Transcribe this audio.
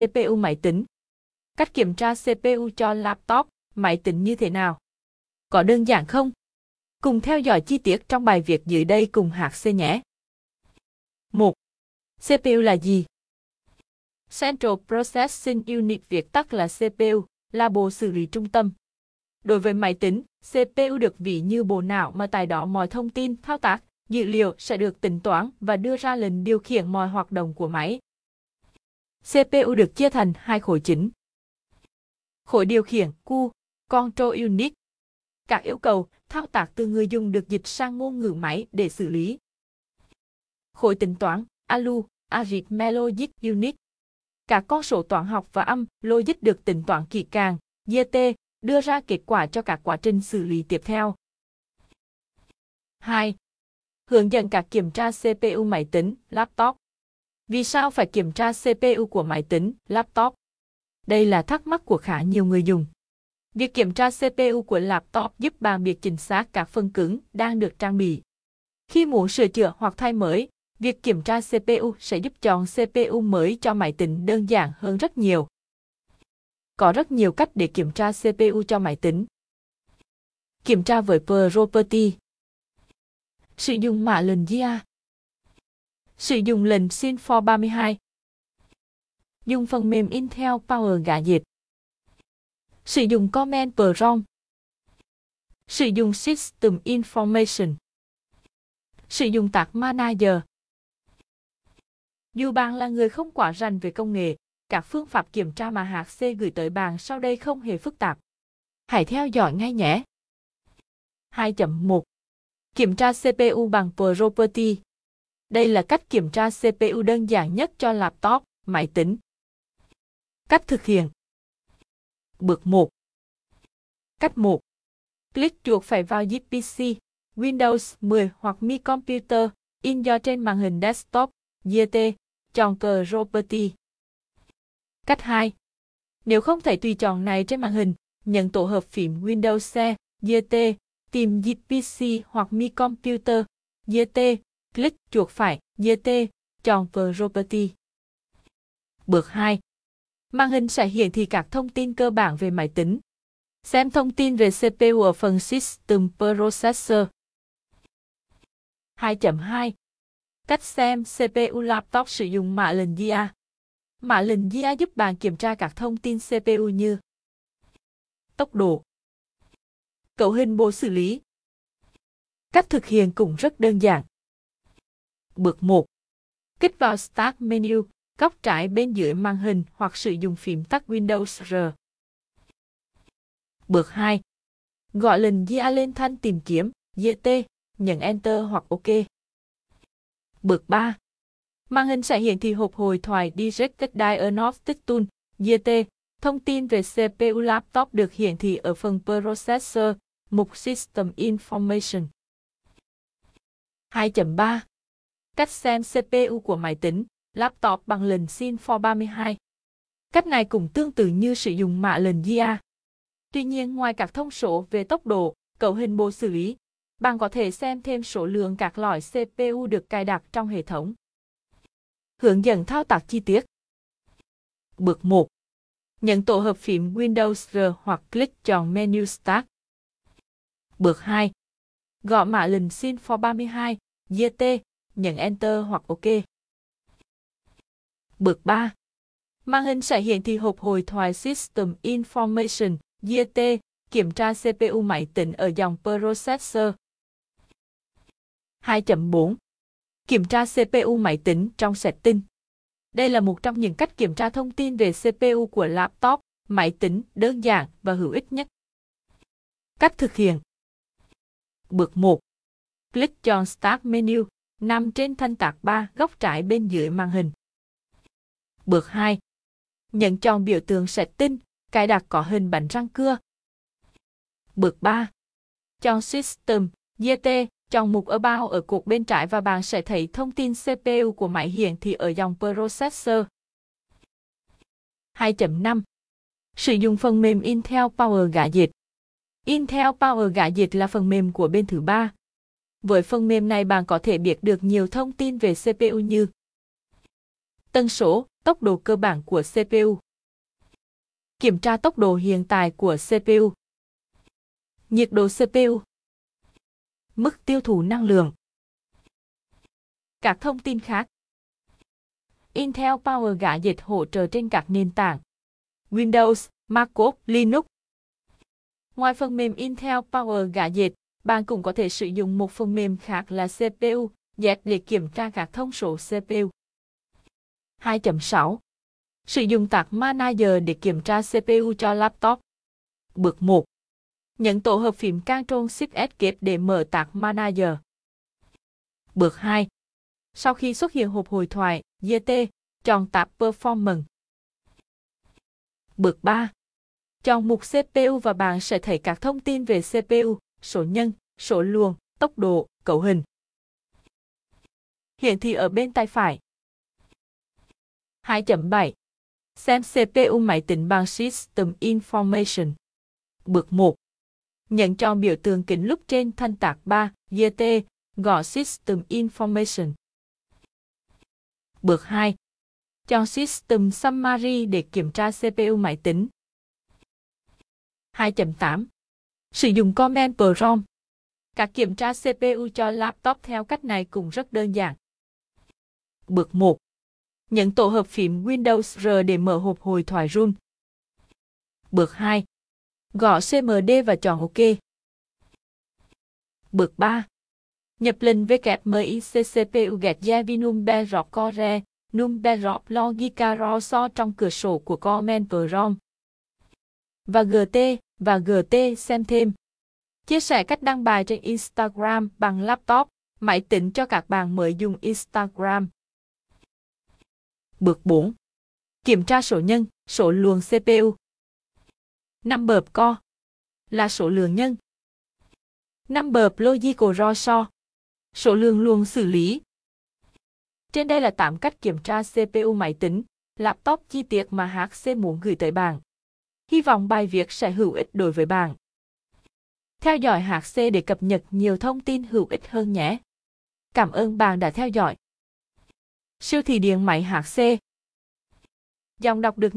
CPU máy tính. Cách kiểm tra CPU cho laptop, máy tính như thế nào? Có đơn giản không? Cùng theo dõi chi tiết trong bài viết dưới đây cùng HC nhé. 1. CPU là gì? Central Processing Unit viết tắt là CPU, là bộ xử lý trung tâm. Đối với máy tính, CPU được ví như bộ não mà tại đó mọi thông tin, thao tác, dữ liệu sẽ được tính toán và đưa ra lệnh điều khiển mọi hoạt động của máy. CPU được chia thành hai khối chính. Khối điều khiển Q, Control Unit. Các yêu cầu, thao tác từ người dùng được dịch sang ngôn ngữ máy để xử lý. Khối tính toán ALU, Arithmetic Unit. Các con số toán học và âm, logic được tính toán kỹ càng, GT, đưa ra kết quả cho các quá trình xử lý tiếp theo. 2. Hướng dẫn các kiểm tra CPU máy tính, laptop. Vì sao phải kiểm tra CPU của máy tính, laptop? Đây là thắc mắc của khá nhiều người dùng. Việc kiểm tra CPU của laptop giúp bạn biết chính xác các phần cứng đang được trang bị. Khi muốn sửa chữa hoặc thay mới, việc kiểm tra CPU sẽ giúp chọn CPU mới cho máy tính đơn giản hơn rất nhiều. Có rất nhiều cách để kiểm tra CPU cho máy tính. Kiểm tra với Property. Sử dụng mã lệnh GIA. Sử dụng lệnh Sin4 32. Dùng phần mềm Intel Power Gadget. Sử dụng Command Prompt. Sử dụng System Information. Sử dụng tạc Manager. Dù bạn là người không quá rành về công nghệ, các phương pháp kiểm tra mà hạt C gửi tới bạn sau đây không hề phức tạp. Hãy theo dõi ngay nhé. 2.1 Kiểm tra CPU bằng Property đây là cách kiểm tra CPU đơn giản nhất cho laptop, máy tính. Cách thực hiện Bước 1 Cách 1 Click chuột phải vào zip PC, Windows 10 hoặc Mi Computer, in do trên màn hình desktop, GT, chọn cờ Property. Cách 2. Nếu không thể tùy chọn này trên màn hình, nhận tổ hợp phím Windows C, GT, tìm zip PC hoặc Mi Computer, GT, click chuột phải, GT, chọn Property. Bước 2. Màn hình sẽ hiển thị các thông tin cơ bản về máy tính. Xem thông tin về CPU ở phần System Processor. 2.2 Cách xem CPU laptop sử dụng mã lệnh GA. Mã lệnh GA giúp bạn kiểm tra các thông tin CPU như tốc độ, cấu hình bộ xử lý. Cách thực hiện cũng rất đơn giản. Bước 1. Kích vào Start menu, góc trái bên dưới màn hình hoặc sử dụng phím tắt Windows R. Bước 2. Gọi lệnh GIA lên thanh tìm kiếm, GT, nhấn Enter hoặc OK. Bước 3. Màn hình sẽ hiển thị hộp hồi thoại Directed Diagnostic Tool, GT. Thông tin về CPU laptop được hiển thị ở phần Processor, mục System Information. 2.3 Cách xem CPU của máy tính, laptop bằng lệnh Sin4 32. Cách này cũng tương tự như sử dụng mã lệnh GIA. Tuy nhiên ngoài các thông số về tốc độ, cấu hình bộ xử lý, bạn có thể xem thêm số lượng các loại CPU được cài đặt trong hệ thống. Hướng dẫn thao tác chi tiết. Bước 1. nhấn tổ hợp phím Windows R hoặc click chọn menu Start. Bước 2. Gõ mã lệnh Sin4 32, GT, nhấn Enter hoặc OK. Bước 3. Màn hình sẽ hiển thị hộp hồi thoại System Information, GT, kiểm tra CPU máy tính ở dòng Processor. 2.4 Kiểm tra CPU máy tính trong setting. Đây là một trong những cách kiểm tra thông tin về CPU của laptop, máy tính đơn giản và hữu ích nhất. Cách thực hiện Bước 1 Click chọn Start menu, nằm trên thanh tạc 3 góc trại bên dưới màn hình. Bước 2 Nhận chọn biểu tượng sạch tinh, cài đặt có hình bánh răng cưa. Bước 3 Chọn System, GT, Chọn mục About ở cột bên trái và bạn sẽ thấy thông tin CPU của máy hiển thị ở dòng Processor. 2.5 Sử dụng phần mềm Intel Power Gadget Intel Power Gadget là phần mềm của bên thứ ba. Với phần mềm này bạn có thể biết được nhiều thông tin về CPU như tần số, Tốc độ cơ bản của CPU. Kiểm tra tốc độ hiện tại của CPU. Nhiệt độ CPU. Mức tiêu thụ năng lượng. Các thông tin khác. Intel Power gã dịch hỗ trợ trên các nền tảng Windows, MacOS, Linux. Ngoài phần mềm Intel Power gã dịch, bạn cũng có thể sử dụng một phần mềm khác là CPU, Z để kiểm tra các thông số CPU. 2.6 Sử dụng Tag Manager để kiểm tra CPU cho laptop. Bước 1. Nhận tổ hợp phím Ctrl Shift Escape để mở Tag Manager. Bước 2. Sau khi xuất hiện hộp hội thoại GT, chọn tab Performance. Bước 3. Chọn mục CPU và bạn sẽ thấy các thông tin về CPU, số nhân, số luồng, tốc độ, cấu hình. Hiển thị ở bên tay phải. 2.7 Xem CPU máy tính bằng System Information. Bước 1. Nhận cho biểu tượng kính lúc trên thanh tạc 3, GT, gõ System Information. Bước 2. Chọn System Summary để kiểm tra CPU máy tính. 2.8. Sử dụng Command Prompt. Các kiểm tra CPU cho laptop theo cách này cũng rất đơn giản. Bước 1. Nhấn tổ hợp phím Windows R để mở hộp hồi thoại room. Bước 2. Gõ CMD và chọn OK. Bước 3. Nhập link WMICCPU gạch Javinum Bedrock Core, Num Bedrock Logica so trong cửa sổ của Command Prompt. Và GT, và GT xem thêm. Chia sẻ cách đăng bài trên Instagram bằng laptop, máy tính cho các bạn mới dùng Instagram. Bước 4. Kiểm tra số nhân, số luồng CPU. Number of co là số lượng nhân. Number of logical so số lượng luồng xử lý. Trên đây là 8 cách kiểm tra CPU máy tính, laptop chi tiết mà HC muốn gửi tới bạn. Hy vọng bài viết sẽ hữu ích đối với bạn. Theo dõi HC để cập nhật nhiều thông tin hữu ích hơn nhé. Cảm ơn bạn đã theo dõi. Siêu thị điện máy HC Dòng đọc được